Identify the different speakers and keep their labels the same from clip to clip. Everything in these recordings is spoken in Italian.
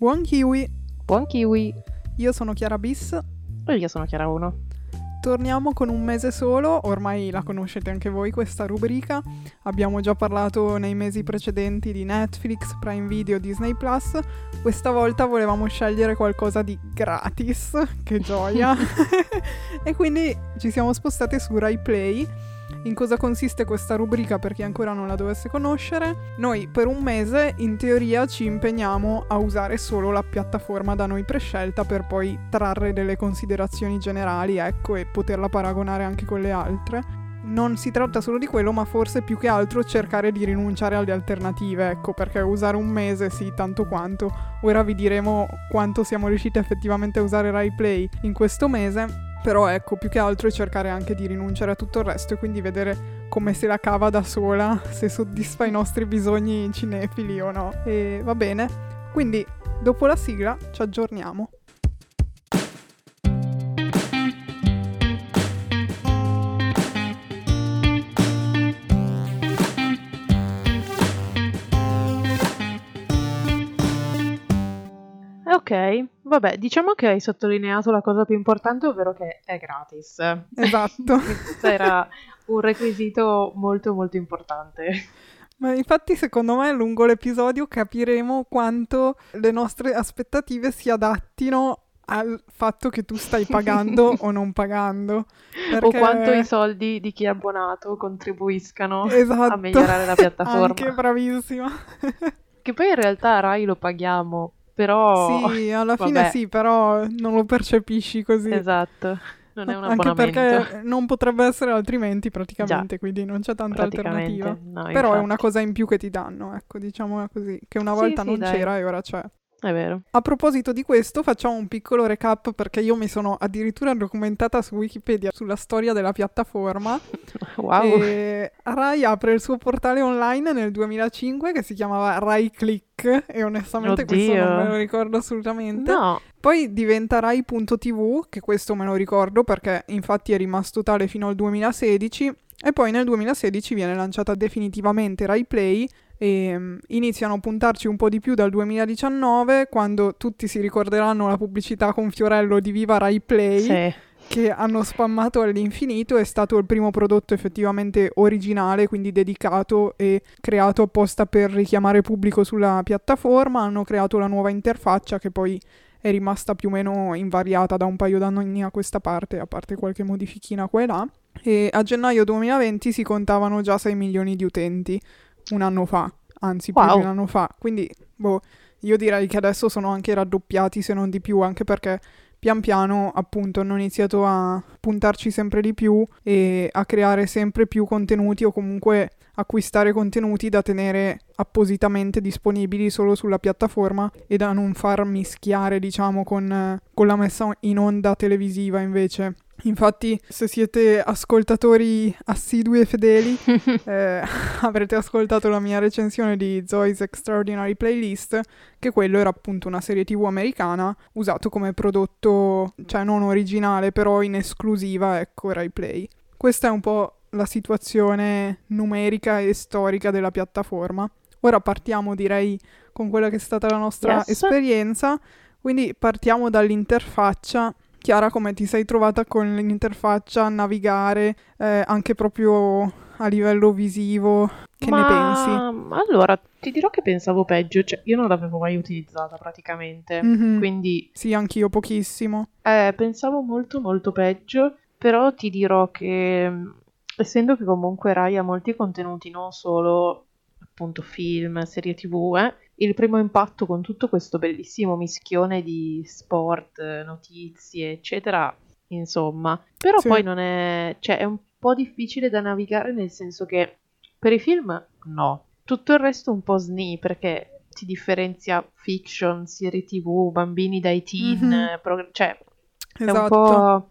Speaker 1: Buon kiwi!
Speaker 2: Buon kiwi!
Speaker 1: Io sono Chiara Bis.
Speaker 2: E io sono Chiara 1.
Speaker 1: Torniamo con un mese solo, ormai la conoscete anche voi questa rubrica. Abbiamo già parlato nei mesi precedenti di Netflix, Prime Video, Disney Plus. Questa volta volevamo scegliere qualcosa di gratis, che gioia! e quindi ci siamo spostate su Rai Play in cosa consiste questa rubrica per chi ancora non la dovesse conoscere? Noi per un mese in teoria ci impegniamo a usare solo la piattaforma da noi prescelta per poi trarre delle considerazioni generali, ecco, e poterla paragonare anche con le altre. Non si tratta solo di quello, ma forse più che altro cercare di rinunciare alle alternative, ecco, perché usare un mese sì, tanto quanto. Ora vi diremo quanto siamo riusciti effettivamente a usare Rai Play in questo mese però ecco, più che altro è cercare anche di rinunciare a tutto il resto e quindi vedere come se la cava da sola, se soddisfa i nostri bisogni cinefili o no. E va bene. Quindi, dopo la sigla, ci aggiorniamo.
Speaker 2: Ok, vabbè, diciamo che hai sottolineato la cosa più importante, ovvero che è gratis.
Speaker 1: Esatto.
Speaker 2: Questo era un requisito molto molto importante.
Speaker 1: Ma infatti secondo me lungo l'episodio capiremo quanto le nostre aspettative si adattino al fatto che tu stai pagando o non pagando.
Speaker 2: Perché... O quanto i soldi di chi è abbonato contribuiscano esatto, a migliorare la piattaforma.
Speaker 1: Anche bravissima.
Speaker 2: che poi in realtà Rai lo paghiamo però...
Speaker 1: Sì, alla fine vabbè. sì, però non lo percepisci così.
Speaker 2: Esatto. Non è un
Speaker 1: Anche perché non potrebbe essere altrimenti praticamente, Già. quindi non c'è tanta alternativa. No, Però infatti. è una cosa in più che ti danno, ecco, diciamo così, che una volta sì, non dai. c'era e ora c'è.
Speaker 2: È vero.
Speaker 1: A proposito di questo, facciamo un piccolo recap perché io mi sono addirittura documentata su Wikipedia sulla storia della piattaforma.
Speaker 2: wow.
Speaker 1: E Rai apre il suo portale online nel 2005 che si chiamava Rai Click e onestamente
Speaker 2: Oddio.
Speaker 1: questo non me lo ricordo assolutamente.
Speaker 2: No.
Speaker 1: Poi diventa Rai.tv, che questo me lo ricordo perché infatti è rimasto tale fino al 2016 e poi nel 2016 viene lanciata definitivamente Rai Play e um, iniziano a puntarci un po' di più dal 2019 quando tutti si ricorderanno la pubblicità con Fiorello di Viva Rai Play
Speaker 2: sì.
Speaker 1: che hanno spammato all'infinito è stato il primo prodotto effettivamente originale quindi dedicato e creato apposta per richiamare pubblico sulla piattaforma. Hanno creato la nuova interfaccia che poi è rimasta più o meno invariata da un paio d'anni a questa parte a parte qualche modifichina qua e là. E a gennaio 2020 si contavano già 6 milioni di utenti un anno fa, anzi wow. più di un anno fa. Quindi, boh, io direi che adesso sono anche raddoppiati, se non di più, anche perché pian piano appunto hanno iniziato a puntarci sempre di più e a creare sempre più contenuti o comunque acquistare contenuti da tenere appositamente disponibili solo sulla piattaforma e da non far mischiare diciamo con, con la messa in onda televisiva invece Infatti, se siete ascoltatori assidui e fedeli, eh, avrete ascoltato la mia recensione di Zoe's Extraordinary Playlist, che quello era appunto una serie TV americana usato come prodotto, cioè non originale, però in esclusiva, ecco, Rai Play. Questa è un po' la situazione numerica e storica della piattaforma. Ora partiamo, direi, con quella che è stata la nostra yes. esperienza. Quindi partiamo dall'interfaccia Chiara, come ti sei trovata con l'interfaccia a navigare eh, anche proprio a livello visivo? Che
Speaker 2: Ma...
Speaker 1: ne pensi?
Speaker 2: Allora, ti dirò che pensavo peggio, cioè io non l'avevo mai utilizzata praticamente, mm-hmm. quindi...
Speaker 1: Sì, anch'io pochissimo.
Speaker 2: Eh, pensavo molto molto peggio, però ti dirò che essendo che comunque Rai ha molti contenuti, non solo appunto film, serie tv, eh, il primo impatto con tutto questo bellissimo mischione di sport, notizie, eccetera, insomma. Però sì. poi non è... cioè è un po' difficile da navigare nel senso che per i film no. Tutto il resto un po' sni perché ti differenzia fiction, serie tv, bambini dai teen, mm-hmm. pro- cioè esatto. è un po',
Speaker 1: esatto.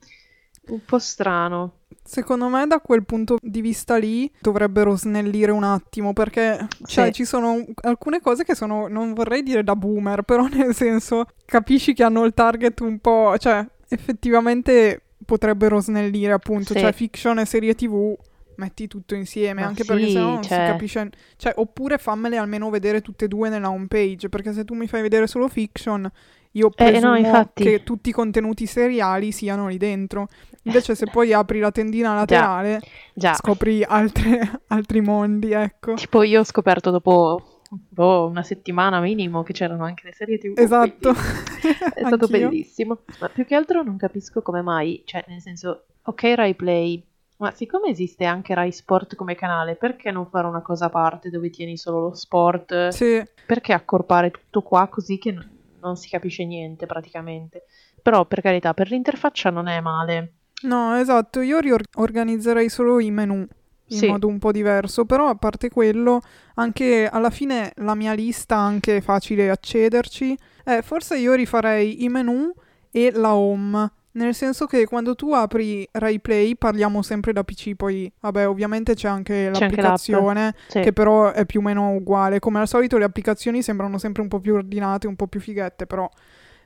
Speaker 2: un po' strano.
Speaker 1: Secondo me da quel punto di vista lì dovrebbero snellire un attimo perché cioè, sì. ci sono alcune cose che sono, non vorrei dire da boomer, però nel senso capisci che hanno il target un po', cioè effettivamente potrebbero snellire appunto, sì. cioè fiction e serie tv metti tutto insieme,
Speaker 2: Ma
Speaker 1: anche perché
Speaker 2: sì,
Speaker 1: sennò non
Speaker 2: cioè-
Speaker 1: si capisce... Cioè, oppure fammele almeno vedere tutte e due nella home page, perché se tu mi fai vedere solo fiction, io
Speaker 2: Eh, no,
Speaker 1: presumo
Speaker 2: infatti.
Speaker 1: che tutti i contenuti seriali siano lì dentro. Invece se poi apri la tendina laterale,
Speaker 2: Già,
Speaker 1: scopri altre- altri mondi, ecco.
Speaker 2: tipo io ho scoperto dopo boh, una settimana minimo che c'erano anche le serie TV.
Speaker 1: Esatto.
Speaker 2: È stato bellissimo. Ma più che altro non capisco come mai, cioè nel senso, ok Rai Play, ma siccome esiste anche Rai Sport come canale, perché non fare una cosa a parte dove tieni solo lo sport?
Speaker 1: Sì,
Speaker 2: Perché accorpare tutto qua così che n- non si capisce niente praticamente? Però per carità, per l'interfaccia non è male.
Speaker 1: no, esatto. Io riorganizzerei solo i menu in
Speaker 2: Sì.
Speaker 1: modo un po' diverso, però a parte quello, anche alla fine la mia lista anche è facile accederci. Eh, forse io rifarei i menu e la home. Nel senso che quando tu apri Rai Play parliamo sempre da PC, poi vabbè ovviamente c'è anche
Speaker 2: C'è anche l'app.
Speaker 1: l'applicazione
Speaker 2: Sì.
Speaker 1: che però è più o meno uguale. Come al solito le applicazioni sembrano sempre un po' più ordinate, un po' più fighette, però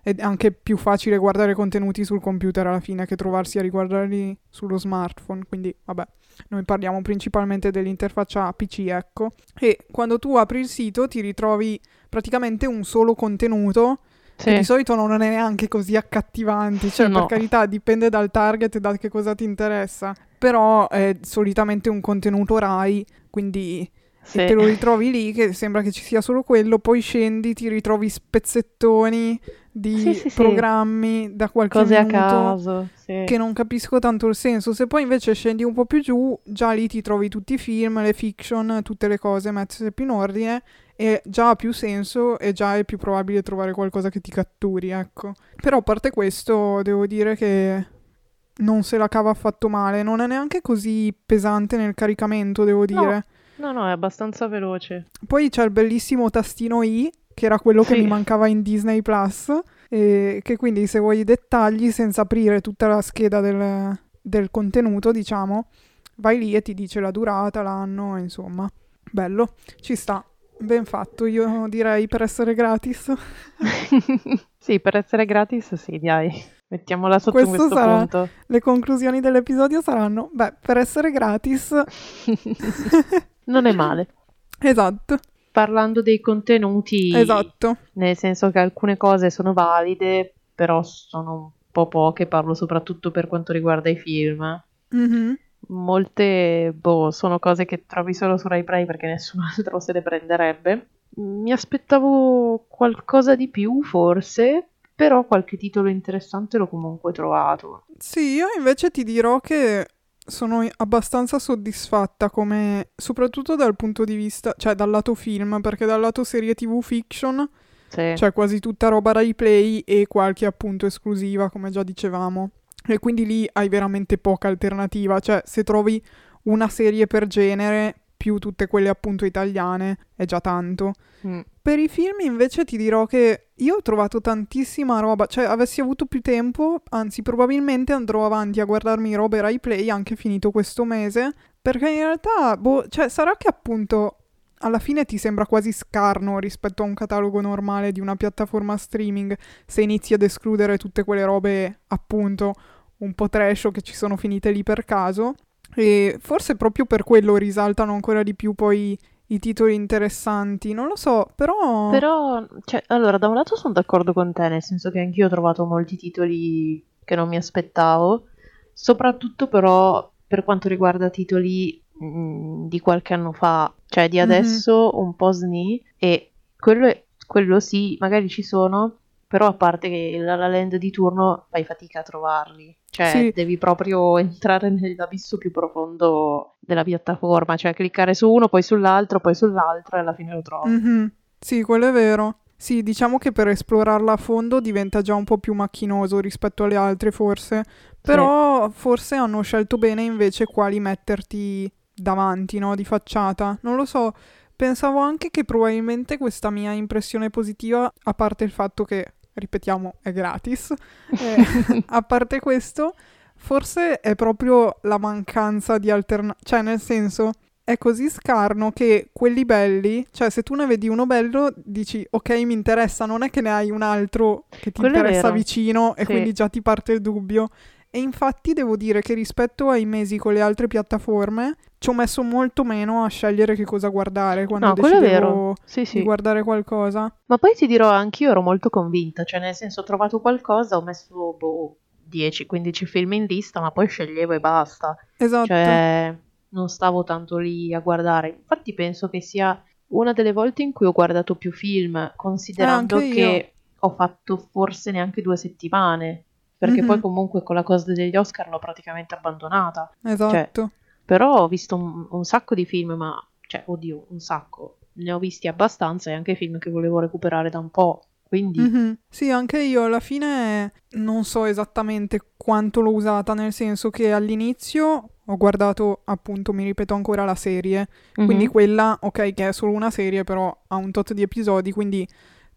Speaker 1: è anche più facile guardare contenuti sul computer alla fine che trovarsi a riguardarli sullo smartphone. Quindi vabbè, noi parliamo principalmente dell'interfaccia PC, ecco. E quando tu apri il sito ti ritrovi praticamente un solo contenuto
Speaker 2: Sì.
Speaker 1: di solito non è neanche così accattivante, cioè
Speaker 2: No.
Speaker 1: per carità dipende dal target e da che cosa ti interessa, però è solitamente un contenuto Rai, quindi
Speaker 2: Sì.
Speaker 1: te lo ritrovi lì che sembra che ci sia solo quello, poi scendi, ti ritrovi spezzettoni di
Speaker 2: Sì,
Speaker 1: programmi da qualche
Speaker 2: Cose a caso.
Speaker 1: Che non capisco tanto il senso. Se poi invece scendi un po' più giù, già lì ti trovi tutti i film, le fiction, tutte le cose messe più in ordine e già ha più senso e già è più probabile trovare qualcosa che ti catturi, ecco. Però a parte questo, devo dire che non se la cava affatto male, non è neanche così pesante nel caricamento, devo dire.
Speaker 2: No, no, è abbastanza veloce.
Speaker 1: Poi c'è il bellissimo tastino I, che era quello che
Speaker 2: Sì.
Speaker 1: mi mancava in Disney Plus, e che quindi se vuoi i dettagli senza aprire tutta la scheda del, del contenuto, diciamo, vai lì e ti dice la durata, l'anno, insomma. Bello, ci sta. Ben fatto, io direi per essere gratis.
Speaker 2: sì, per essere gratis, sì, dai. Mettiamola sotto
Speaker 1: Questo
Speaker 2: questo
Speaker 1: sarà-
Speaker 2: punto.
Speaker 1: Le conclusioni dell'episodio saranno, beh, per essere gratis.
Speaker 2: non è male.
Speaker 1: esatto,
Speaker 2: Parlando dei contenuti,
Speaker 1: esatto.
Speaker 2: nel senso che alcune cose sono valide, però sono un po' poche, parlo soprattutto per quanto riguarda i film.
Speaker 1: Mhm.
Speaker 2: Molte, boh, sono cose che trovi solo su Rai Play perché nessun altro se le prenderebbe. Mi aspettavo qualcosa di più, forse, però qualche titolo interessante l'ho comunque trovato.
Speaker 1: Sì, io invece ti dirò che sono abbastanza soddisfatta come soprattutto dal punto di vista, cioè dal lato film, perché dal lato serie TV fiction
Speaker 2: Sì.
Speaker 1: c'è quasi tutta roba Rai Play e qualche appunto esclusiva, come già dicevamo. E quindi lì hai veramente poca alternativa, cioè se trovi una serie per genere più tutte quelle appunto italiane è già tanto.
Speaker 2: Mm.
Speaker 1: Per i film invece ti dirò che io ho trovato tantissima roba, cioè avessi avuto più tempo, anzi probabilmente andrò avanti a guardarmi robe Rai Play anche finito questo mese, perché in realtà, boh, cioè sarà che appunto alla fine ti sembra quasi scarno rispetto a un catalogo normale di una piattaforma streaming se inizi ad escludere tutte quelle robe appunto un po' trash o che ci sono finite lì per caso. E forse proprio per quello risaltano ancora di più poi i titoli interessanti. Non lo so, però.
Speaker 2: Però, cioè, allora, da un lato sono d'accordo con te, nel senso che anch'io ho trovato molti titoli che non mi aspettavo, soprattutto però per quanto riguarda titoli mm, di qualche anno fa, cioè di
Speaker 1: Mhm.
Speaker 2: adesso un po' sni, e quello, è- quello sì, magari ci sono, però a parte che la La Land di turno fai fatica a trovarli, cioè
Speaker 1: Sì.
Speaker 2: devi proprio entrare nell'abisso più profondo della piattaforma, cioè cliccare su uno, poi sull'altro, poi sull'altro e alla fine lo trovi.
Speaker 1: Mhm. Sì, quello è vero. Sì, diciamo che per esplorarla a fondo diventa già un po' più macchinoso rispetto alle altre, forse. Però forse hanno scelto bene invece quali metterti davanti, no? Di facciata. Non lo so. Pensavo anche che probabilmente questa mia impressione positiva, a parte il fatto che, ripetiamo, è gratis, eh, a parte questo, forse è proprio la mancanza di alternative. Cioè, nel senso, è così scarno che quelli belli, cioè se tu ne vedi uno bello, dici ok, mi interessa, non è che ne hai un altro che ti
Speaker 2: Quello
Speaker 1: interessa vicino e
Speaker 2: Sì.
Speaker 1: quindi già ti parte il dubbio. E infatti devo dire che rispetto ai mesi con le altre piattaforme ci ho messo molto meno a scegliere che cosa guardare quando
Speaker 2: No,
Speaker 1: decidevo
Speaker 2: vero. Sì, sì.
Speaker 1: di guardare qualcosa.
Speaker 2: Ma poi ti dirò, anch'io ero molto convinta, cioè nel senso ho trovato qualcosa, ho messo boh, 10-15 film in lista, ma poi sceglievo e basta.
Speaker 1: Esatto.
Speaker 2: Cioè, non stavo tanto lì a guardare. Infatti penso che sia una delle volte in cui ho guardato più film, considerando
Speaker 1: io.
Speaker 2: che ho fatto forse neanche due settimane, perché
Speaker 1: Mhm.
Speaker 2: poi comunque con la cosa degli Oscar l'ho praticamente abbandonata.
Speaker 1: Esatto.
Speaker 2: Però ho visto un, un sacco di film, ma, cioè, oddio, un sacco. Ne ho visti abbastanza e anche film che volevo recuperare da un po'. Quindi,
Speaker 1: Mhm. Sì, anche io alla fine non so esattamente quanto l'ho usata, nel senso che all'inizio ho guardato, appunto, mi ripeto ancora la serie, quindi
Speaker 2: Mhm.
Speaker 1: quella, ok, che è solo una serie, però ha un tot di episodi, quindi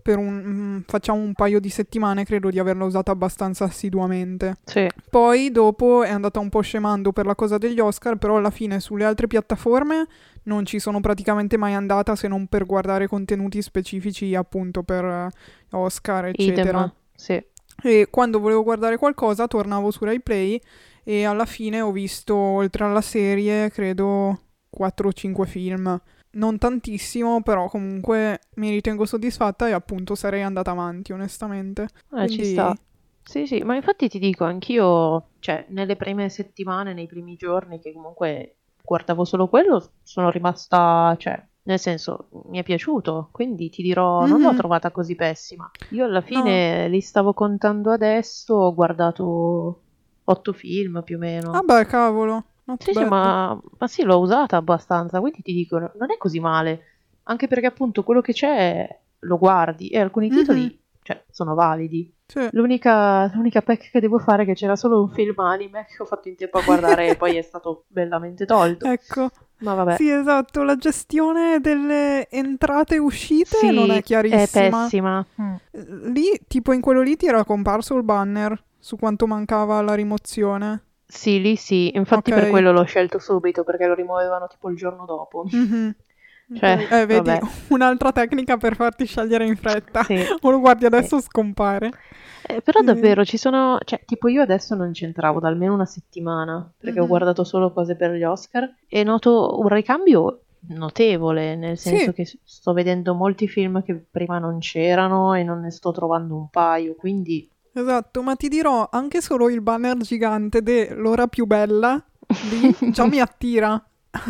Speaker 1: per un, mm, facciamo un paio di settimane credo di averla usata abbastanza assiduamente.
Speaker 2: sì.
Speaker 1: Poi dopo è andata un po' scemando per la cosa degli Oscar, però alla fine sulle altre piattaforme non ci sono praticamente mai andata se non per guardare contenuti specifici appunto per eh, Oscar, eccetera.
Speaker 2: Idem. Sì.
Speaker 1: E quando volevo guardare qualcosa tornavo su Rai Play e alla fine ho visto oltre alla serie credo 4 o 5 film. Non tantissimo, però comunque mi ritengo soddisfatta e appunto sarei andata avanti, onestamente.
Speaker 2: Eh, ci
Speaker 1: Quindi-
Speaker 2: sta. Sì, sì, ma infatti ti dico, anch'io, cioè, nelle prime settimane, nei primi giorni che comunque guardavo solo quello, sono rimasta, cioè, nel senso, mi è piaciuto, quindi ti dirò, non l'ho
Speaker 1: Mhm.
Speaker 2: trovata così pessima. Io alla fine li stavo contando adesso, ho guardato otto film più o meno.
Speaker 1: Vabbè, cavolo. Not
Speaker 2: Sì, ma, ma sì, l'ho usata abbastanza, quindi ti dico, non è così male. Anche perché appunto quello che c'è lo guardi e alcuni titoli,
Speaker 1: Mhm.
Speaker 2: cioè, sono validi.
Speaker 1: Sì.
Speaker 2: L'unica, l'unica pecca che devo fare è che c'era solo un film anime che ho fatto in tempo a guardare e poi è stato bellamente tolto.
Speaker 1: Ecco,
Speaker 2: Ma vabbè,
Speaker 1: sì, esatto, la gestione delle entrate e uscite
Speaker 2: Sì,
Speaker 1: non è
Speaker 2: è
Speaker 1: chiarissima.
Speaker 2: pessima. Mm.
Speaker 1: Lì, tipo in quello lì ti era comparso il banner su quanto mancava la rimozione.
Speaker 2: Sì, lì sì, infatti per
Speaker 1: Ok.
Speaker 2: quello l'ho scelto subito perché lo rimuovevano tipo il giorno dopo.
Speaker 1: Mhm.
Speaker 2: Cioè,
Speaker 1: eh, vedi,
Speaker 2: vabbè.
Speaker 1: un'altra tecnica per farti scegliere in fretta.
Speaker 2: Sì.
Speaker 1: O lo guardi adesso scompare.
Speaker 2: Eh, però
Speaker 1: Sì.
Speaker 2: davvero ci sono, cioè, tipo io adesso non c'entravo da almeno una settimana perché ho
Speaker 1: Mhm.
Speaker 2: guardato solo cose per gli Oscar e noto un ricambio notevole, nel senso
Speaker 1: Sì.
Speaker 2: che sto vedendo molti film che prima non c'erano e non ne sto trovando un paio, quindi
Speaker 1: Esatto, ma ti dirò, anche solo il banner gigante dell'ora più bella lì già mi attira.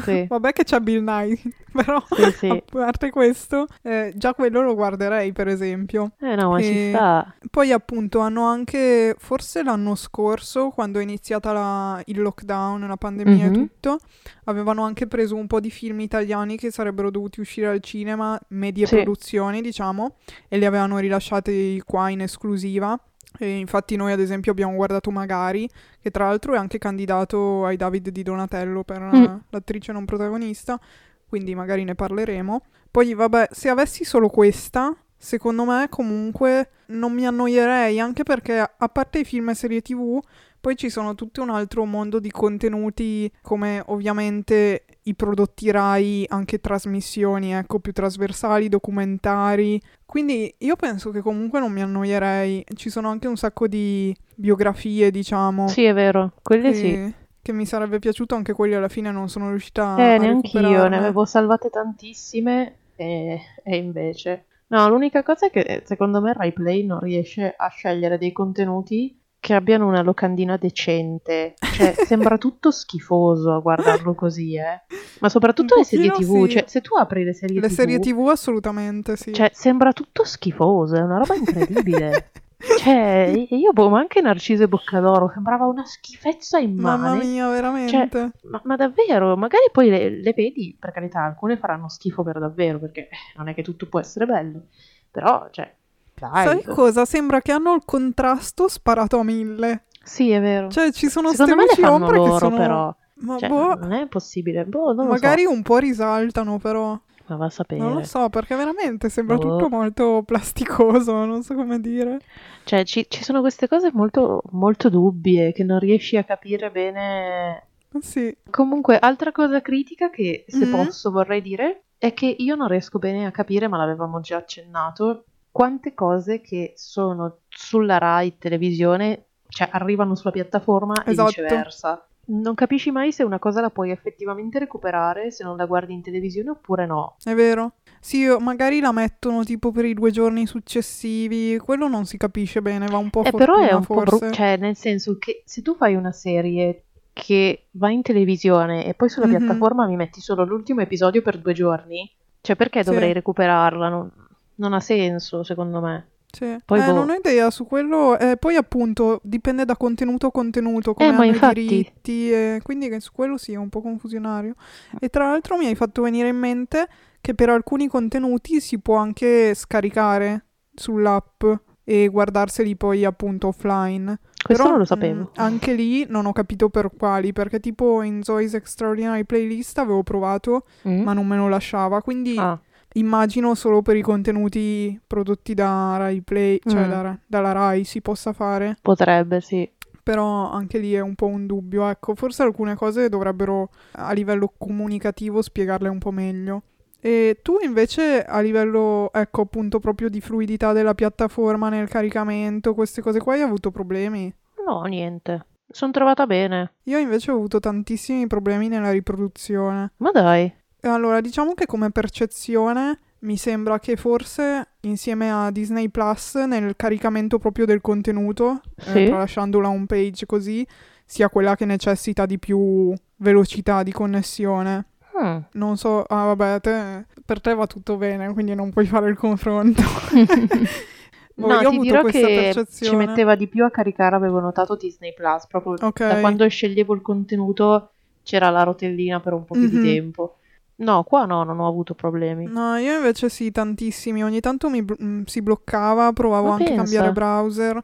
Speaker 2: sì,
Speaker 1: Vabbè che c'è Bill Nye, però
Speaker 2: sì, sì.
Speaker 1: a parte questo, eh, già quello lo guarderei per esempio.
Speaker 2: Eh no, ma ci
Speaker 1: E-
Speaker 2: sta.
Speaker 1: Poi appunto hanno anche, forse l'anno scorso, quando è iniziata la- il lockdown, la pandemia
Speaker 2: Mhm.
Speaker 1: e tutto, avevano anche preso un po' di film italiani che sarebbero dovuti uscire al cinema, medie produzioni diciamo, e li avevano rilasciati qua in esclusiva. E infatti noi ad esempio abbiamo guardato Magari, che tra l'altro è anche candidato ai David di Donatello per
Speaker 2: Mm.
Speaker 1: l'attrice non protagonista, quindi magari ne parleremo. Poi vabbè, se avessi solo questa, secondo me comunque non mi annoierei, anche perché a parte i film e serie TV, poi ci sono tutto un altro mondo di contenuti come ovviamente i prodotti Rai, anche trasmissioni, ecco, più trasversali, documentari. Quindi io penso che comunque non mi annoierei. Ci sono anche un sacco di biografie, diciamo,
Speaker 2: Sì, è vero, quelle sì.
Speaker 1: che mi sarebbe piaciuto, anche quelli alla fine non sono riuscita
Speaker 2: Eh,
Speaker 1: a
Speaker 2: neanch'io, ne avevo salvate tantissime e, e invece... No, l'unica cosa è che secondo me Rai Play non riesce a scegliere dei contenuti che abbiano una locandina decente. Cioè, sembra tutto schifoso a guardarlo così, eh. Ma soprattutto le serie TV,
Speaker 1: sì.
Speaker 2: cioè, se tu apri le serie
Speaker 1: Le
Speaker 2: TV,
Speaker 1: serie TV assolutamente sì.
Speaker 2: cioè, sembra tutto schifoso, è una roba incredibile. Cioè, io, boh, ma anche Narciso e Boccadoro sembrava una schifezza immane.
Speaker 1: Mamma mia, veramente.
Speaker 2: Ma, ma davvero, magari poi le, le vedi, per carità, alcune faranno schifo per davvero, perché non è che tutto può essere bello. Però, cioè, dai.
Speaker 1: Sai cosa? Sembra che hanno il contrasto sparato a mille.
Speaker 2: Sì, è vero.
Speaker 1: Cioè, ci sono
Speaker 2: Secondo
Speaker 1: ste luci
Speaker 2: fanno
Speaker 1: ombre che
Speaker 2: loro,
Speaker 1: sono...
Speaker 2: però.
Speaker 1: Ma
Speaker 2: Cioè,
Speaker 1: boh,
Speaker 2: non è possibile. Boh, non lo
Speaker 1: magari
Speaker 2: so.
Speaker 1: un po' risaltano, però.
Speaker 2: Ma va a sapere.
Speaker 1: Non lo so, perché veramente sembra
Speaker 2: Boh.
Speaker 1: tutto molto plasticoso, non so come dire.
Speaker 2: Cioè, ci, ci sono queste cose molto, molto dubbie che non riesci a capire bene.
Speaker 1: Sì,
Speaker 2: Comunque, altra cosa critica che, se
Speaker 1: Mhm.
Speaker 2: posso, vorrei dire è che io non riesco bene a capire, ma l'avevamo già accennato, quante cose che sono sulla Rai televisione cioè arrivano sulla piattaforma
Speaker 1: Esatto.
Speaker 2: e viceversa. Non capisci mai se una cosa la puoi effettivamente recuperare se non la guardi in televisione oppure no.
Speaker 1: È vero? Sì, magari la mettono tipo per i due giorni successivi, quello non si capisce bene, va un po'
Speaker 2: Eh,
Speaker 1: fortuna
Speaker 2: però è un po'
Speaker 1: forse.
Speaker 2: brutto, cioè nel senso che se tu fai una serie che va in televisione e poi sulla
Speaker 1: Mhm.
Speaker 2: piattaforma mi metti solo l'ultimo episodio per due giorni, cioè perché
Speaker 1: Sì.
Speaker 2: dovrei recuperarla? Non, non ha senso secondo me.
Speaker 1: Sì.
Speaker 2: Poi
Speaker 1: eh,
Speaker 2: boh.
Speaker 1: non ho idea su quello. eh, poi appunto dipende da contenuto a contenuto, come
Speaker 2: Eh,
Speaker 1: hanno i
Speaker 2: infatti.
Speaker 1: diritti, e quindi su quello sì è un po' confusionario. E tra l'altro mi hai fatto venire in mente che per alcuni contenuti si può anche scaricare sull'app e guardarseli poi appunto offline.
Speaker 2: Questo
Speaker 1: Però,
Speaker 2: non lo
Speaker 1: mh,
Speaker 2: sapevo.
Speaker 1: anche lì non ho capito per quali, perché tipo in Zoe's Extraordinary Playlist avevo provato,
Speaker 2: Mm?
Speaker 1: ma non me lo lasciava, quindi
Speaker 2: Ah,
Speaker 1: immagino solo per i contenuti prodotti da Rai Play, cioè
Speaker 2: Mm.
Speaker 1: da- dalla Rai si possa fare,
Speaker 2: potrebbe, sì.
Speaker 1: però anche lì è un po' un dubbio, ecco, forse alcune cose dovrebbero a livello comunicativo spiegarle un po' meglio. E tu invece a livello, ecco, appunto proprio di fluidità della piattaforma nel caricamento, queste cose qua hai avuto problemi?
Speaker 2: No, niente. Sono trovata bene.
Speaker 1: Io invece ho avuto tantissimi problemi nella riproduzione.
Speaker 2: Ma dai.
Speaker 1: Allora, diciamo che come percezione mi sembra che forse insieme a Disney Plus nel caricamento proprio del contenuto, eh,
Speaker 2: Sì.
Speaker 1: tralasciando la home page così, sia quella che necessita di più velocità di connessione.
Speaker 2: Mm.
Speaker 1: Non so, ah vabbè, te- per te va tutto bene, quindi non puoi fare il confronto. Boh,
Speaker 2: no,
Speaker 1: io ho
Speaker 2: ti
Speaker 1: avuto
Speaker 2: dirò
Speaker 1: questa
Speaker 2: che ci metteva di più a caricare, avevo notato Disney Plus, proprio
Speaker 1: Ok.
Speaker 2: da quando sceglievo il contenuto c'era la rotellina per un po' più
Speaker 1: Mhm.
Speaker 2: di tempo. No, qua no, non ho avuto problemi.
Speaker 1: No, io invece sì, tantissimi. Ogni tanto mi bl- mm, si bloccava, provavo
Speaker 2: Ma
Speaker 1: anche a cambiare browser,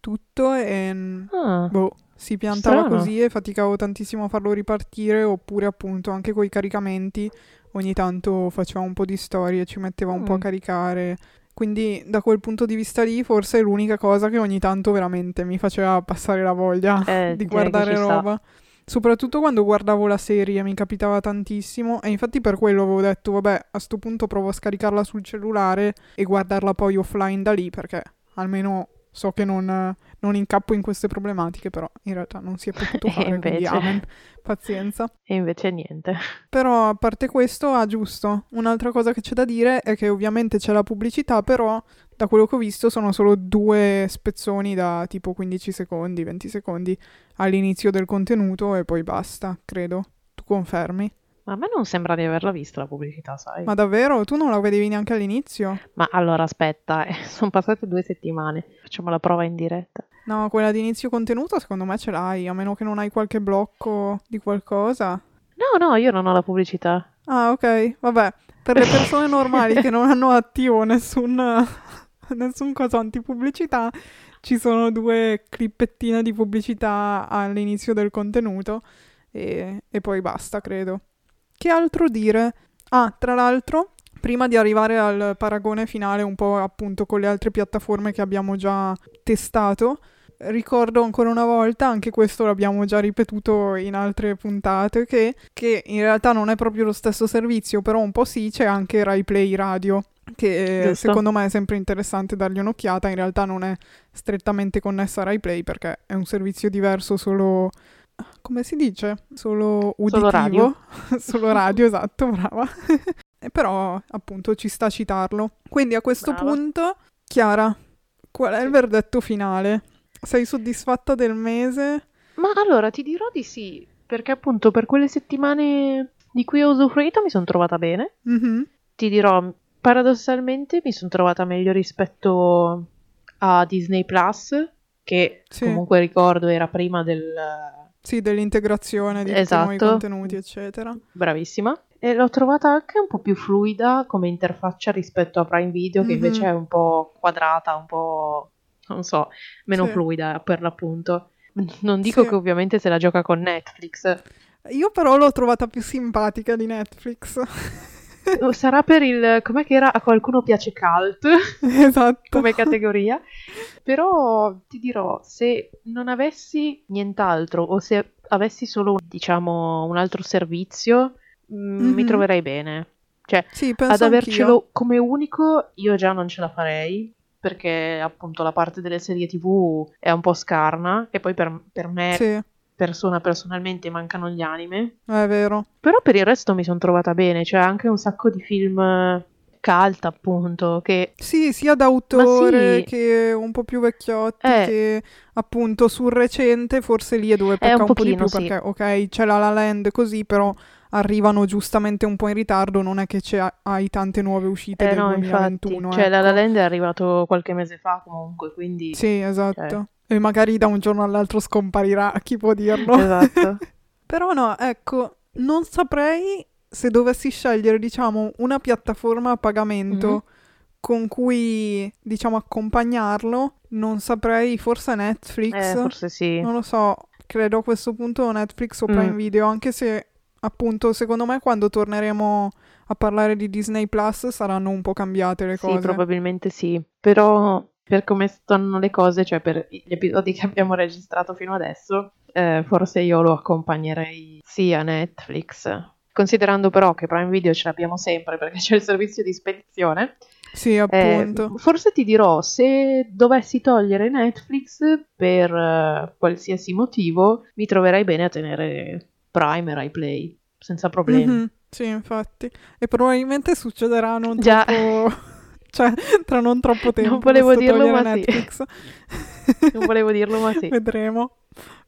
Speaker 1: tutto e mm,
Speaker 2: Ah,
Speaker 1: boh, si piantava
Speaker 2: Strano.
Speaker 1: così e faticavo tantissimo a farlo ripartire, oppure appunto anche con i caricamenti ogni tanto faceva un po' di storie, ci metteva un po' a
Speaker 2: Mm.
Speaker 1: caricare. Quindi da quel punto di vista lì forse è l'unica cosa che ogni tanto veramente mi faceva passare la voglia
Speaker 2: eh,
Speaker 1: di guardare
Speaker 2: ci sta.
Speaker 1: Soprattutto quando guardavo la serie mi capitava tantissimo e infatti per quello avevo detto vabbè a sto punto provo a scaricarla sul cellulare e guardarla poi offline da lì perché almeno so che non, non incappo in queste problematiche però in realtà non si è potuto fare quindi
Speaker 2: invece?
Speaker 1: amen, pazienza.
Speaker 2: E invece niente.
Speaker 1: Però a parte questo, ah giusto, un'altra cosa che c'è da dire è che ovviamente c'è la pubblicità, però da quello che ho visto sono solo due spezzoni da tipo 15 secondi, 20 secondi all'inizio del contenuto e poi basta, credo. Tu confermi?
Speaker 2: Ma a me non sembra di averla vista la pubblicità, sai?
Speaker 1: Ma davvero? Tu non la vedevi neanche all'inizio?
Speaker 2: Ma allora aspetta, eh, sono passate due settimane. Facciamo la prova in diretta.
Speaker 1: No, quella di inizio contenuto secondo me ce l'hai, a meno che non hai qualche blocco di qualcosa.
Speaker 2: No, no, io non ho la pubblicità.
Speaker 1: Ah, ok, vabbè. Per le persone normali che non hanno attivo nessun, nessun coso antipubblicità, ci sono due clippettine di pubblicità all'inizio del contenuto e, e poi basta, credo. Che altro dire? Ah, tra l'altro, prima di arrivare al paragone finale un po' appunto con le altre piattaforme che abbiamo già testato, ricordo ancora una volta, anche questo l'abbiamo già ripetuto in altre puntate, che, che in realtà non è proprio lo stesso servizio, però un po' sì, c'è anche Rai Play Radio, che
Speaker 2: Giusto.
Speaker 1: secondo me è sempre interessante dargli un'occhiata, in realtà non è strettamente connessa a Rai Play perché è un servizio diverso solo... Come si dice? Solo uditivo.
Speaker 2: Solo radio.
Speaker 1: Solo radio, esatto, brava. E però appunto ci sta a citarlo. Quindi a questo
Speaker 2: Brava.
Speaker 1: punto, Chiara, qual è il verdetto finale? Sei soddisfatta del mese?
Speaker 2: Ma allora ti dirò di sì, perché appunto per quelle settimane di cui ho usufruito mi sono trovata bene.
Speaker 1: Mhm.
Speaker 2: Ti dirò, paradossalmente mi sono trovata meglio rispetto a Disney Plus, che
Speaker 1: Sì.
Speaker 2: comunque ricordo era prima del...
Speaker 1: Sì, dell'integrazione di tutti i
Speaker 2: Esatto.
Speaker 1: nuovi contenuti, eccetera.
Speaker 2: Bravissima. E l'ho trovata anche un po' più fluida come interfaccia rispetto a Prime Video, che
Speaker 1: Mhm.
Speaker 2: invece è un po' quadrata, un po', non so, meno
Speaker 1: Sì.
Speaker 2: fluida per l'appunto. Non dico
Speaker 1: Sì.
Speaker 2: che ovviamente se la gioca con Netflix.
Speaker 1: Io però l'ho trovata più simpatica di Netflix.
Speaker 2: Sarà per il... com'è che era? A qualcuno piace cult
Speaker 1: esatto.
Speaker 2: come categoria. Però ti dirò, se non avessi nient'altro o se avessi solo, diciamo, un altro servizio, mm, mi
Speaker 1: Mhm.
Speaker 2: troverei bene. Cioè,
Speaker 1: Sì,
Speaker 2: ad
Speaker 1: anch'io.
Speaker 2: avercelo come unico io già non ce la farei. perché appunto la parte delle serie tv è un po' scarna e poi per, per me
Speaker 1: Sì,
Speaker 2: persona personalmente mancano gli anime.
Speaker 1: è vero.
Speaker 2: Però per il resto mi sono trovata bene, c'è anche un sacco di film eh, cult appunto che
Speaker 1: Sì, sia d'autore
Speaker 2: sì.
Speaker 1: che un po' più vecchiotti,
Speaker 2: Eh.
Speaker 1: che appunto sul recente, forse lì è dove pecca
Speaker 2: un
Speaker 1: un, po' di più,
Speaker 2: sì.
Speaker 1: perché ok, c'è la La Land così, però arrivano giustamente un po' in ritardo, non è che hai tante nuove uscite
Speaker 2: eh
Speaker 1: del
Speaker 2: no,
Speaker 1: 2021.
Speaker 2: infatti, cioè La La
Speaker 1: ecco.
Speaker 2: Land è arrivato qualche mese fa comunque, quindi
Speaker 1: Sì, esatto.
Speaker 2: Cioè.
Speaker 1: E magari da un giorno all'altro scomparirà, chi può dirlo?
Speaker 2: esatto.
Speaker 1: Però no, ecco, non saprei se dovessi scegliere, diciamo, una piattaforma a pagamento
Speaker 2: Mhm.
Speaker 1: con cui, diciamo, accompagnarlo, non saprei, forse Netflix.
Speaker 2: Eh, forse sì.
Speaker 1: Non lo so, credo a questo punto Netflix o Prime
Speaker 2: Mm.
Speaker 1: Video, anche se appunto secondo me quando torneremo a parlare di Disney Plus saranno un po' cambiate le
Speaker 2: Sì,
Speaker 1: cose.
Speaker 2: probabilmente sì. Però per come stanno le cose, cioè per gli episodi che abbiamo registrato fino adesso, eh, forse io lo accompagnerei sì a Netflix. Considerando però che Prime Video ce l'abbiamo sempre perché c'è il servizio di spedizione,
Speaker 1: Sì,
Speaker 2: eh,
Speaker 1: appunto.
Speaker 2: forse ti dirò se dovessi togliere Netflix per eh, qualsiasi motivo, mi troverei bene a tenere Prime e Rai Play senza problemi.
Speaker 1: Mhm, Sì, infatti. E probabilmente succederà non
Speaker 2: Già.
Speaker 1: troppo... cioè, tra non troppo tempo.
Speaker 2: Non volevo dirlo, ma sì.
Speaker 1: Netflix.
Speaker 2: Non volevo dirlo, ma sì.
Speaker 1: Vedremo.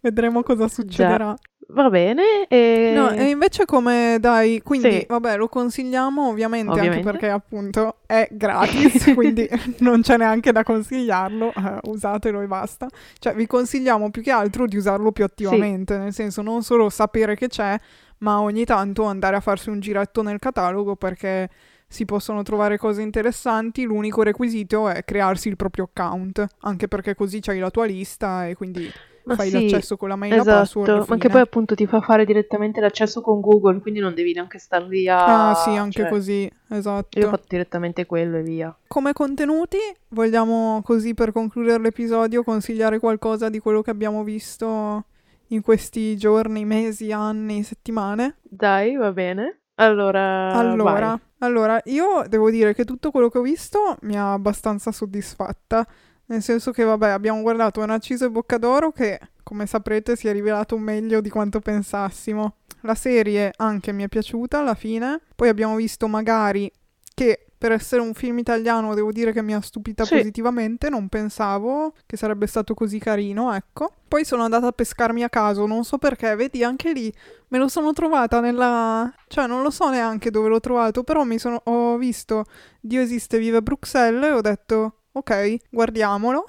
Speaker 1: Vedremo cosa succederà.
Speaker 2: Va bene. E...
Speaker 1: No, e invece come dai, quindi
Speaker 2: Sì.
Speaker 1: vabbè, lo consigliamo ovviamente, anche
Speaker 2: Ovviamente.
Speaker 1: perché appunto è gratis, quindi non c'è neanche da consigliarlo, eh, usatelo e basta. Cioè, vi consigliamo più che altro di usarlo più attivamente, nel senso non solo sapere che c'è, ma ogni tanto andare a farsi un giretto nel catalogo perché si possono trovare cose interessanti, l'unico requisito è crearsi il proprio account, anche perché così c'hai la tua lista e quindi
Speaker 2: Ma
Speaker 1: fai
Speaker 2: sì,
Speaker 1: l'accesso con la mail e la password.
Speaker 2: Esatto, ma che poi appunto ti fa fare direttamente l'accesso con Google, quindi non devi neanche star lì a...
Speaker 1: Ah, sì, anche
Speaker 2: cioè,
Speaker 1: così, esatto.
Speaker 2: Io ho fatto direttamente quello e via.
Speaker 1: Come contenuti, vogliamo così per concludere l'episodio consigliare qualcosa di quello che abbiamo visto in questi giorni, mesi, anni, settimane?
Speaker 2: Dai, va bene. Allora,
Speaker 1: allora,
Speaker 2: vai.
Speaker 1: Allora, io devo dire che tutto quello che ho visto mi ha abbastanza soddisfatta. Nel senso che, vabbè, abbiamo guardato Narciso e Boccadoro che, come saprete, si è rivelato meglio di quanto pensassimo. La serie anche mi è piaciuta alla fine. Poi abbiamo visto Magari che per essere un film italiano devo dire che mi ha stupita
Speaker 2: Sì.
Speaker 1: positivamente, non pensavo che sarebbe stato così carino, ecco. Poi sono andata a pescarmi a caso, non so perché, vedi, anche lì me lo sono trovata nella... cioè non lo so neanche dove l'ho trovato, però mi sono... ho visto Dio esiste, vive Bruxelles e ho detto ok, guardiamolo.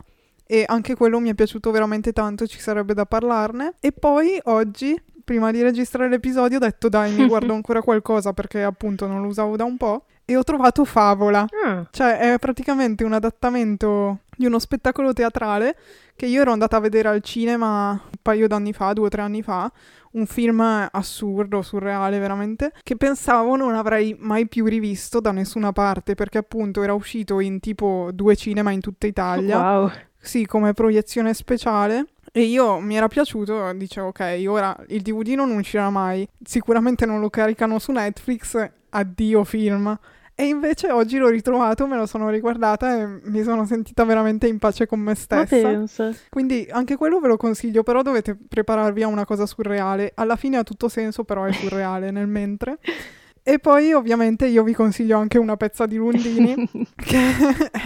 Speaker 1: E anche quello mi è piaciuto veramente tanto, ci sarebbe da parlarne. E poi oggi, prima di registrare l'episodio, ho detto dai, mi guardo ancora qualcosa perché appunto non lo usavo da un po'. E ho trovato Favola.
Speaker 2: Ah,
Speaker 1: Cioè, è praticamente un adattamento di uno spettacolo teatrale che io ero andata a vedere al cinema un paio d'anni fa, due o tre anni fa. Un film assurdo, surreale veramente, che pensavo non avrei mai più rivisto da nessuna parte, perché appunto era uscito in tipo due cinema in tutta Italia.
Speaker 2: wow.
Speaker 1: Sì, come proiezione speciale. E io mi era piaciuto, dicevo ok, ora il DVD non uscirà mai, sicuramente non lo caricano su Netflix, addio film. E invece oggi l'ho ritrovato, me lo sono riguardata e mi sono sentita veramente in pace con me stessa. Quindi anche quello ve lo consiglio, però dovete prepararvi a una cosa surreale. Alla fine ha tutto senso, però è surreale nel mentre. E poi ovviamente io vi consiglio anche una pezza di Lundini, che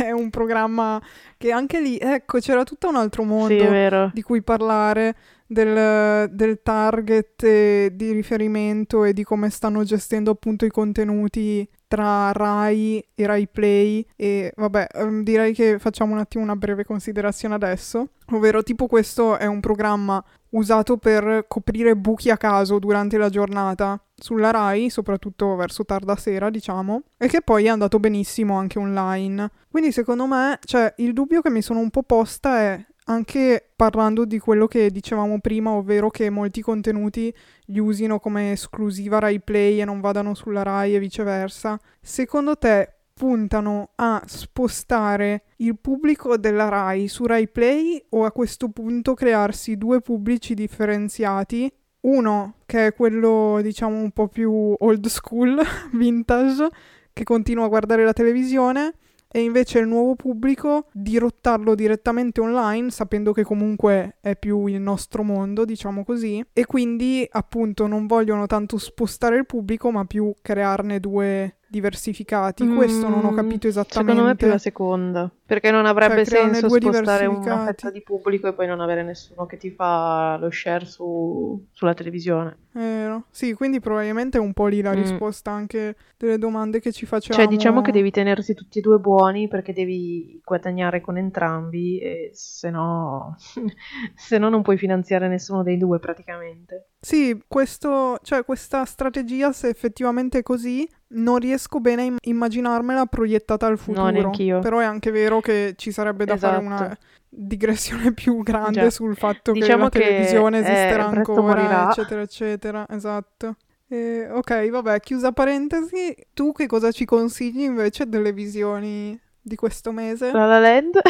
Speaker 1: è un programma che anche lì, ecco, c'era tutto un altro mondo
Speaker 2: Sì,
Speaker 1: di cui parlare, del, del target e di riferimento e di come stanno gestendo appunto i contenuti tra Rai e Rai Play e vabbè ehm, direi che facciamo un attimo una breve considerazione adesso ovvero tipo questo è un programma usato per coprire buchi a caso durante la giornata sulla Rai, soprattutto verso tarda sera, diciamo, e che poi è andato benissimo anche online. Quindi secondo me, cioè, il dubbio che mi sono un po' posta è anche parlando di quello che dicevamo prima, ovvero che molti contenuti li usino come esclusiva Rai Play e non vadano sulla Rai e viceversa. Secondo te puntano a spostare il pubblico della Rai su Rai Play o a questo punto crearsi due pubblici differenziati? Uno che è quello diciamo un po' più old school, vintage, che continua a guardare la televisione e invece il nuovo pubblico dirottarlo direttamente online, sapendo che comunque è più il nostro mondo, diciamo così, e quindi appunto non vogliono tanto spostare il pubblico, ma più crearne due diversificati. Questo non ho
Speaker 2: Mm,
Speaker 1: capito esattamente.
Speaker 2: Secondo me più la seconda, perché non avrebbe
Speaker 1: Cioè,
Speaker 2: senso spostare una fetta di pubblico e poi non avere nessuno che ti fa lo share su- sulla televisione.
Speaker 1: Vero. Sì, quindi probabilmente è un po' lì la
Speaker 2: Mm.
Speaker 1: risposta anche delle domande che ci facevamo.
Speaker 2: Cioè, diciamo che devi tenersi tutti e due buoni perché devi guadagnare con entrambi e se no, se no non puoi finanziare nessuno dei due praticamente.
Speaker 1: Sì, questo, cioè questa strategia, se effettivamente è così, non riesco bene a im- immaginarmela proiettata al futuro.
Speaker 2: neanch'io.
Speaker 1: Però è anche vero che ci sarebbe da fare una
Speaker 2: Esatto.
Speaker 1: digressione più grande
Speaker 2: Già.
Speaker 1: sul fatto che
Speaker 2: Diciamo
Speaker 1: la
Speaker 2: che,
Speaker 1: televisione
Speaker 2: eh,
Speaker 1: esisterà ancora, eccetera, eccetera. Esatto. Eh, ok, vabbè, chiusa parentesi, tu che cosa ci consigli invece delle visioni di questo mese?
Speaker 2: La La Land.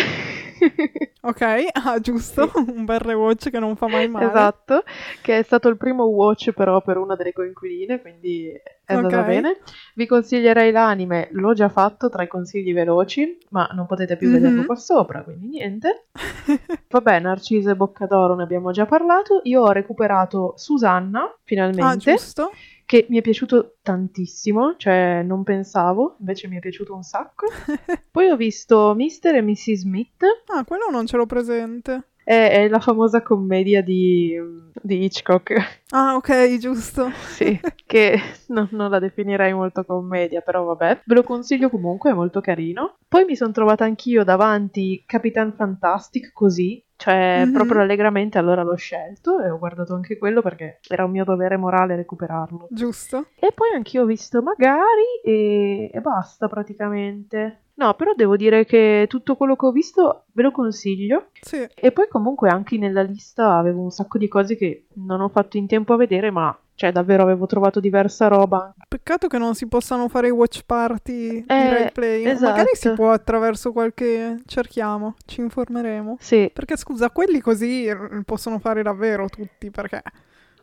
Speaker 1: Ok, ah, giusto, un bel rewatch che non fa mai male.
Speaker 2: Esatto, che è stato il primo watch però per una delle coinquiline, quindi è andata
Speaker 1: Ok.
Speaker 2: bene. Vi consiglierei l'anime, l'ho già fatto tra i consigli veloci, ma non potete più
Speaker 1: Mhm.
Speaker 2: vederlo qua sopra, quindi niente. Vabbè, Narciso e Boccadoro ne abbiamo già parlato. Io ho recuperato Susanna,
Speaker 1: ah,
Speaker 2: finalmente,
Speaker 1: giusto.
Speaker 2: Che mi è piaciuto tantissimo, cioè non pensavo, invece mi è piaciuto un sacco. Poi ho visto Mr. e Mrs. Smith,
Speaker 1: Ah, quello non ce l'ho presente.
Speaker 2: è, è la famosa commedia di, di Hitchcock.
Speaker 1: Ah, ok, giusto.
Speaker 2: Sì, che no- non la definirei molto commedia, però vabbè. Ve lo consiglio comunque, è molto carino. Poi mi sono trovata anch'io davanti Capitan Fantastic così, cioè
Speaker 1: Mhm.
Speaker 2: proprio allegramente, allora l'ho scelto e ho guardato anche quello perché era un mio dovere morale recuperarlo.
Speaker 1: Giusto.
Speaker 2: E poi anch'io ho visto Magari e, e basta praticamente. No, però devo dire che tutto quello che ho visto ve lo consiglio.
Speaker 1: Sì,
Speaker 2: E poi comunque anche nella lista avevo un sacco di cose che non ho fatto in tempo a vedere, ma cioè davvero avevo trovato diversa roba.
Speaker 1: peccato che non si possano fare i watch party di
Speaker 2: Eh,
Speaker 1: Play.
Speaker 2: esatto.
Speaker 1: Magari si può attraverso qualche... cerchiamo, ci informeremo.
Speaker 2: Sì,
Speaker 1: Perché scusa, quelli così possono fare davvero tutti, perché...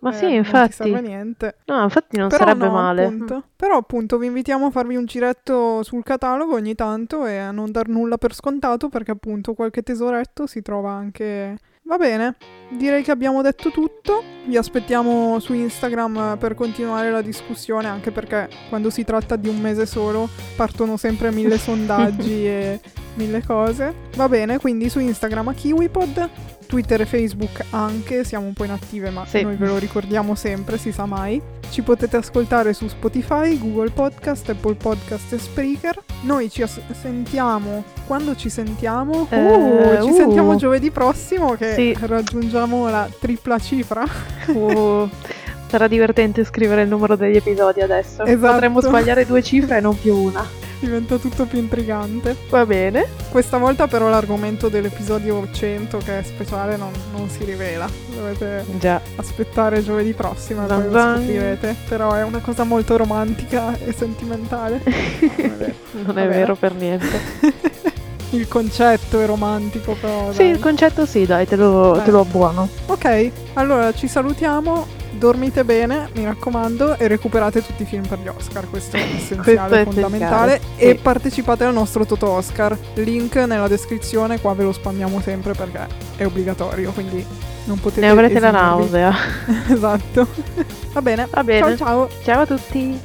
Speaker 2: ma
Speaker 1: eh,
Speaker 2: sì,
Speaker 1: Non ti
Speaker 2: infatti.
Speaker 1: serve niente.
Speaker 2: No, infatti non
Speaker 1: Però
Speaker 2: sarebbe
Speaker 1: no,
Speaker 2: male.
Speaker 1: appunto. Però appunto vi invitiamo a farvi un giretto sul catalogo ogni tanto e a non dar nulla per scontato perché appunto qualche tesoretto si trova anche... Va bene, direi che abbiamo detto tutto. Vi aspettiamo su Instagram per continuare la discussione anche perché quando si tratta di un mese solo partono sempre mille sondaggi e mille cose. Va bene, quindi su Instagram a KiwiPod, Twitter e Facebook anche, siamo un po' inattive ma
Speaker 2: Sì.
Speaker 1: noi ve lo ricordiamo sempre, si sa mai. Ci potete ascoltare su Spotify, Google Podcast, Apple Podcast e Spreaker. Noi ci as- sentiamo quando ci sentiamo.
Speaker 2: Eh,
Speaker 1: Uh, ci
Speaker 2: uh.
Speaker 1: sentiamo giovedì prossimo che
Speaker 2: Sì.
Speaker 1: raggiungiamo la tripla cifra.
Speaker 2: Uh, sarà divertente scrivere il numero degli episodi adesso.
Speaker 1: Esatto.
Speaker 2: Potremmo sbagliare due cifre e non più una.
Speaker 1: Diventa tutto più intrigante.
Speaker 2: Va bene.
Speaker 1: Questa volta però l'argomento dell'episodio 100 che è speciale non, non si rivela. Dovete
Speaker 2: Già.
Speaker 1: aspettare giovedì prossimo e poi lo scoprirete. Però è una cosa molto romantica e sentimentale.
Speaker 2: non è
Speaker 1: Vabbè.
Speaker 2: vero per niente.
Speaker 1: Il concetto è romantico però.
Speaker 2: Sì,
Speaker 1: dai.
Speaker 2: il concetto sì, dai, te lo, te lo abbuono.
Speaker 1: Ok, allora ci salutiamo. Dormite bene, mi raccomando, e recuperate tutti i film per gli Oscar. Questo è essenziale,
Speaker 2: Questo è
Speaker 1: fondamentale.
Speaker 2: essenziale,
Speaker 1: E
Speaker 2: sì.
Speaker 1: partecipate al nostro Toto Oscar. Link nella descrizione, qua ve lo spammiamo sempre perché è obbligatorio, quindi non potete
Speaker 2: Ne avrete la
Speaker 1: esimervi.
Speaker 2: nausea.
Speaker 1: esatto. Va bene.
Speaker 2: Va bene.
Speaker 1: Ciao ciao.
Speaker 2: Ciao a tutti.